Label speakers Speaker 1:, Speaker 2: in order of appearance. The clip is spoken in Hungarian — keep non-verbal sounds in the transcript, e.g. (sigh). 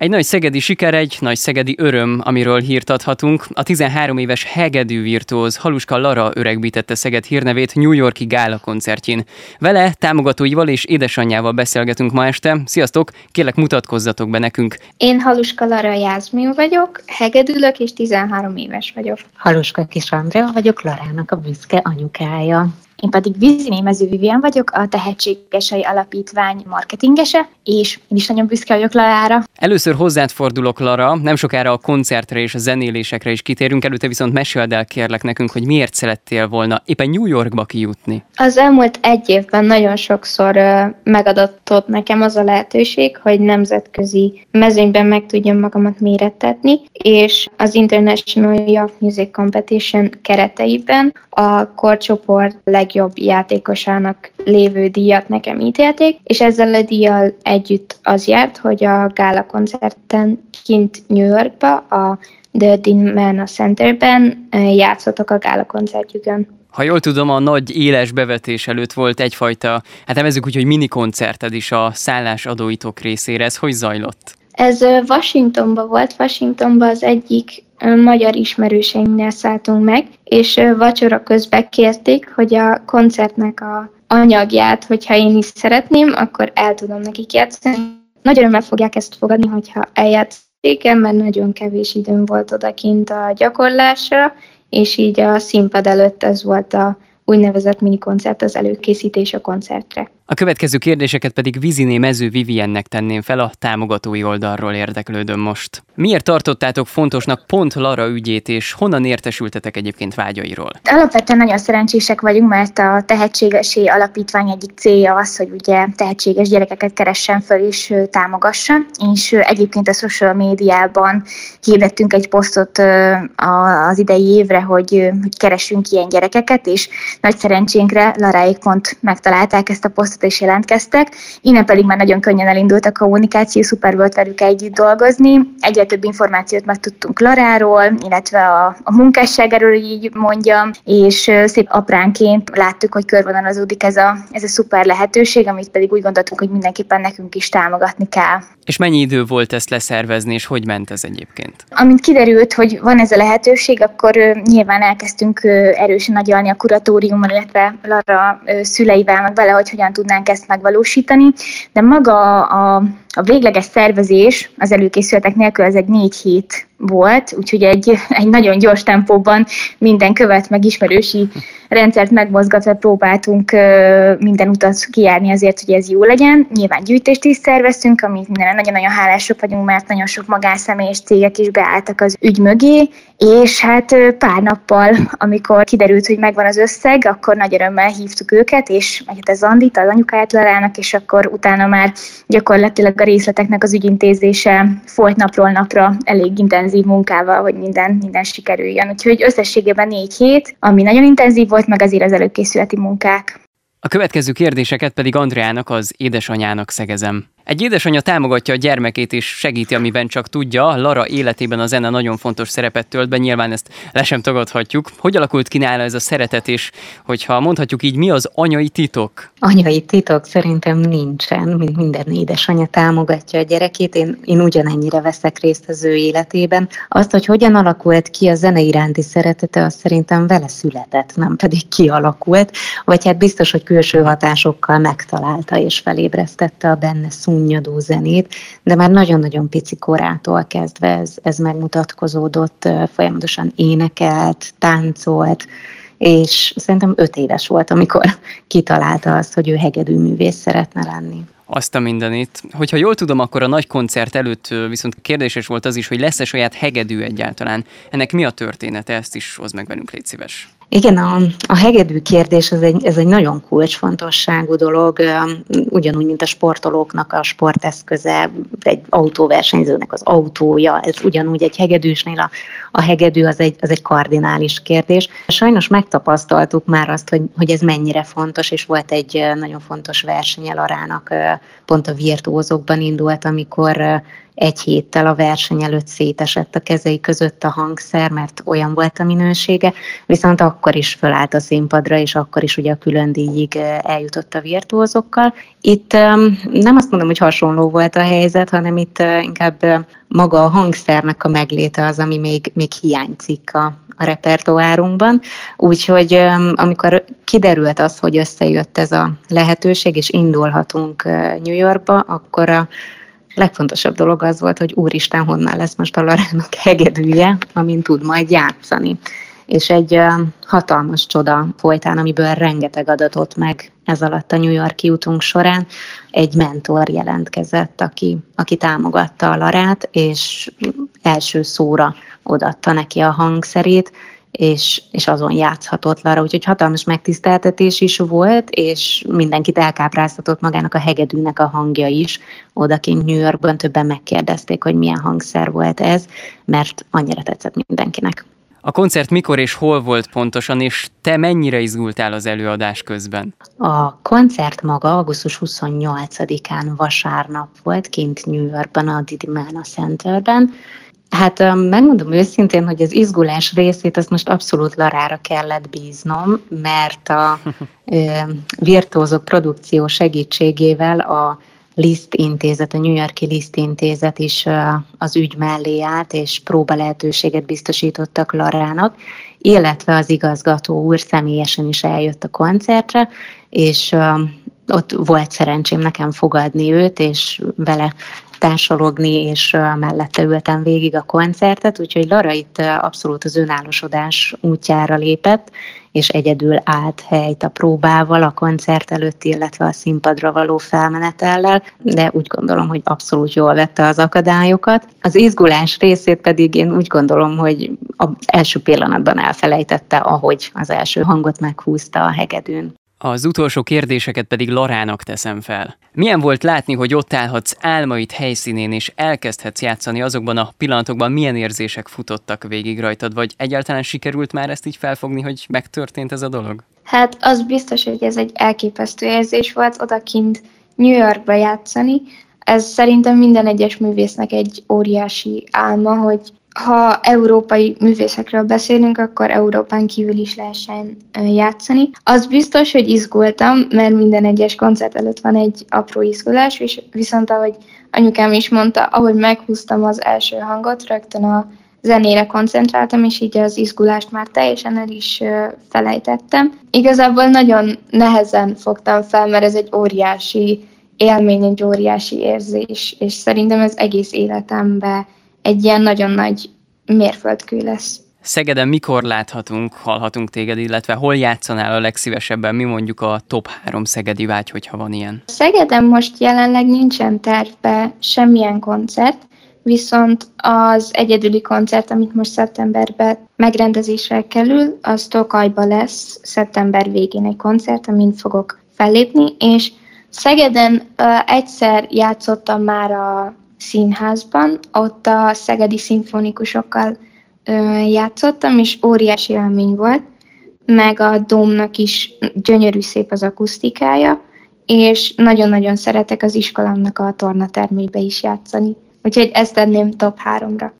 Speaker 1: Egy nagy szegedi siker, egy nagy szegedi öröm, amiről hírt adhatunk. A 13 éves hegedű virtuóz Haluska Lara öregbítette Szeged hírnevét New Yorki gála koncertjén. Vele, támogatóival és édesanyjával beszélgetünk ma este. Sziasztok, kérlek mutatkozzatok be nekünk.
Speaker 2: Én Haluska Lara Jászmin vagyok, hegedülök és 13 éves vagyok.
Speaker 3: Haluska Kis Andrea vagyok, Larának a büszke anyukája.
Speaker 4: Én pedig Vizini Mező Vivian vagyok, a Tehetségesei Alapítvány marketingese, és én is nagyon büszke vagyok Larára.
Speaker 1: Először hozzád fordulok, Lara, nem sokára a koncertre és a zenélésekre is kitérünk, előtte viszont meséld el kérlek nekünk, hogy miért szerettél volna éppen New Yorkba kijutni.
Speaker 2: Az elmúlt egy évben nagyon sokszor megadatott nekem az a lehetőség, hogy nemzetközi mezőnyben meg tudjam magamat mérettetni, és az International Youth Music Competition kereteiben a korcsoport leg legjobb játékosának lévő díjat nekem ítélték, és ezzel a díjjal együtt az járt, hogy a gála koncerten kint New Yorkba, a The Dean Man a Centerben játszottak a gála koncertjükön.
Speaker 1: Ha jól tudom, a nagy éles bevetés előtt volt egyfajta, hát nevezzük úgy, hogy mini koncerted is a szállásadóitok részére. Ez hogy zajlott?
Speaker 2: Ez Washingtonban volt. Washingtonban az egyik magyar ismerőseinknél szálltunk meg, és vacsora közben kérték, hogy a koncertnek a anyagját, hogyha én is szeretném, akkor el tudom nekik játszani. Nagyon örömmel fogják ezt fogadni, hogyha eljátszik, mert nagyon kevés időm volt odakint a gyakorlásra, és így a színpad előtt ez volt a úgynevezett minikoncert az előkészítés a koncertre.
Speaker 1: A következő kérdéseket pedig Viziné Mező Viviennek tenném fel, a támogatói oldalról érdeklődöm most. Miért tartottátok fontosnak pont Lara ügyét, és honnan értesültetek egyébként vágyairól?
Speaker 4: Alapvetően nagyon szerencsések vagyunk, mert a Tehetségesé Alapítvány egyik célja az, hogy ugye tehetséges gyerekeket keressen föl és támogassa, és egyébként a social médiában hirdettünk egy posztot az idei évre, hogy, hogy keresünk ilyen gyerekeket, és nagy szerencsénkre Laráék pont megtalálták ezt a posztot, pályázatra is jelentkeztek, innen pedig már nagyon könnyen elindult a kommunikáció, szuper volt velük együtt dolgozni, egyre több információt megtudtunk Laráról, illetve a, a munkásságáról így mondjam, és szép apránként láttuk, hogy körvonalazódik ez a, ez a szuper lehetőség, amit pedig úgy gondoltunk, hogy mindenképpen nekünk is támogatni kell.
Speaker 1: És mennyi idő volt ezt leszervezni, és hogy ment ez egyébként?
Speaker 4: Amint kiderült, hogy van ez a lehetőség, akkor nyilván elkezdtünk erősen nagyalni a kuratóriummal, illetve Lara szüleivel, meg vele, hogy hogyan tudnánk ezt megvalósítani, de maga a, a végleges szervezés az előkészületek nélkül ez egy négy hét volt, úgyhogy egy, egy nagyon gyors tempóban minden követ meg ismerősi rendszert megmozgatva próbáltunk minden utat kijárni azért, hogy ez jó legyen. Nyilván gyűjtést is szerveztünk, amit mindenre nagyon-nagyon hálások vagyunk, mert nagyon sok magánszemély és cégek is beálltak az ügy mögé, és hát pár nappal, amikor kiderült, hogy megvan az összeg, akkor nagy örömmel hívtuk őket, és hát ez Andit, az anyukáját Larának, és akkor utána már gyakorlatilag a részleteknek az ügyintézése folyt napról napra elég intenzív munkával, hogy minden, minden sikerüljön. Úgyhogy összességében négy hét, ami nagyon intenzív volt, meg azért az előkészületi munkák.
Speaker 1: A következő kérdéseket pedig Andreának, az édesanyának szegezem. Egy édesanyja támogatja a gyermekét és segíti, amiben csak tudja. Lara életében a zene nagyon fontos szerepet tölt be, nyilván ezt le sem tagadhatjuk. Hogy alakult ki nála ez a szeretet, és hogyha mondhatjuk így, mi az anyai titok?
Speaker 3: Anyai titok szerintem nincsen, minden édesanyja támogatja a gyerekét. Én, én ugyanennyire veszek részt az ő életében. Azt, hogy hogyan alakult ki a zene iránti szeretete, az szerintem vele született, nem pedig kialakult, vagy hát biztos, hogy külső hatásokkal megtalálta és felébresztette a benne szún szunnyadó zenét, de már nagyon-nagyon pici korától kezdve ez, ez megmutatkozódott, folyamatosan énekelt, táncolt, és szerintem öt éves volt, amikor (laughs) kitalálta azt, hogy ő hegedű művész szeretne lenni
Speaker 1: azt a mindenit. Hogyha jól tudom, akkor a nagy koncert előtt viszont kérdéses volt az is, hogy lesz-e saját hegedű egyáltalán. Ennek mi a története? Ezt is hozd meg velünk, légy szíves.
Speaker 3: Igen, a, a hegedű kérdés ez egy, ez egy nagyon kulcsfontosságú dolog, ugyanúgy, mint a sportolóknak a sporteszköze, egy autóversenyzőnek az autója, ez ugyanúgy egy hegedűsnél a, a hegedű az egy, az egy kardinális kérdés. Sajnos megtapasztaltuk már azt, hogy, hogy ez mennyire fontos, és volt egy nagyon fontos verseny Larának, pont a virtuózokban indult, amikor egy héttel a verseny előtt szétesett a kezei között a hangszer, mert olyan volt a minősége, viszont akkor is fölállt a színpadra, és akkor is ugye a külön díjig eljutott a virtuózokkal. Itt nem azt mondom, hogy hasonló volt a helyzet, hanem itt inkább maga a hangszernek a megléte az, ami még, még hiányzik a, a repertoárunkban. Úgyhogy amikor kiderült az, hogy összejött ez a lehetőség, és indulhatunk New Yorkba, akkor a legfontosabb dolog az volt, hogy úristen, honnan lesz most a Larának hegedűje, amin tud majd játszani. És egy hatalmas csoda folytán, amiből rengeteg adatot meg ez alatt a New Yorki útunk során, egy mentor jelentkezett, aki, aki támogatta a Larát, és első szóra odatta neki a hangszerét, és, és azon játszhatott Lara, úgyhogy hatalmas megtiszteltetés is volt, és mindenkit elkápráztatott magának a hegedűnek a hangja is. Odakint New Yorkban többen megkérdezték, hogy milyen hangszer volt ez, mert annyira tetszett mindenkinek.
Speaker 1: A koncert mikor és hol volt pontosan, és te mennyire izgultál az előadás közben?
Speaker 3: A koncert maga augusztus 28-án vasárnap volt kint New Yorkban, a Didimana Centerben, Hát megmondom őszintén, hogy az izgulás részét azt most abszolút Larára kellett bíznom, mert a virtuózok produkció segítségével a Liszt intézet, a New Yorki Liszt intézet is az ügy mellé állt, és próba lehetőséget biztosítottak Larának, illetve az igazgató úr személyesen is eljött a koncertre, és ott volt szerencsém nekem fogadni őt, és vele társalogni, és mellette ültem végig a koncertet, úgyhogy Lara itt abszolút az önállósodás útjára lépett, és egyedül állt helyt a próbával, a koncert előtt, illetve a színpadra való felmenetellel, de úgy gondolom, hogy abszolút jól vette az akadályokat. Az izgulás részét pedig én úgy gondolom, hogy az első pillanatban elfelejtette, ahogy az első hangot meghúzta a hegedűn.
Speaker 1: Az utolsó kérdéseket pedig Larának teszem fel. Milyen volt látni, hogy ott állhatsz álmaid helyszínén, és elkezdhetsz játszani azokban a pillanatokban, milyen érzések futottak végig rajtad, vagy egyáltalán sikerült már ezt így felfogni, hogy megtörtént ez a dolog?
Speaker 2: Hát az biztos, hogy ez egy elképesztő érzés volt odakint New Yorkba játszani. Ez szerintem minden egyes művésznek egy óriási álma, hogy ha európai művészekről beszélünk, akkor Európán kívül is lehessen játszani. Az biztos, hogy izgultam, mert minden egyes koncert előtt van egy apró izgulás, és viszont ahogy anyukám is mondta, ahogy meghúztam az első hangot, rögtön a zenére koncentráltam, és így az izgulást már teljesen el is felejtettem. Igazából nagyon nehezen fogtam fel, mert ez egy óriási élmény, egy óriási érzés, és szerintem ez egész életemben egy ilyen nagyon nagy mérföldkő lesz.
Speaker 1: Szegeden mikor láthatunk, hallhatunk téged, illetve hol játszanál a legszívesebben, mi mondjuk a top 3 szegedi vágy, hogyha van ilyen?
Speaker 2: Szegeden most jelenleg nincsen tervbe semmilyen koncert, viszont az egyedüli koncert, amit most szeptemberben megrendezésre kerül, az Tokajba lesz szeptember végén egy koncert, amin fogok fellépni, és Szegeden uh, egyszer játszottam már a színházban, ott a szegedi szimfonikusokkal játszottam, és óriási élmény volt, meg a domnak is gyönyörű szép az akusztikája, és nagyon-nagyon szeretek az iskolámnak a tornatermébe is játszani. Úgyhogy ezt tenném top háromra.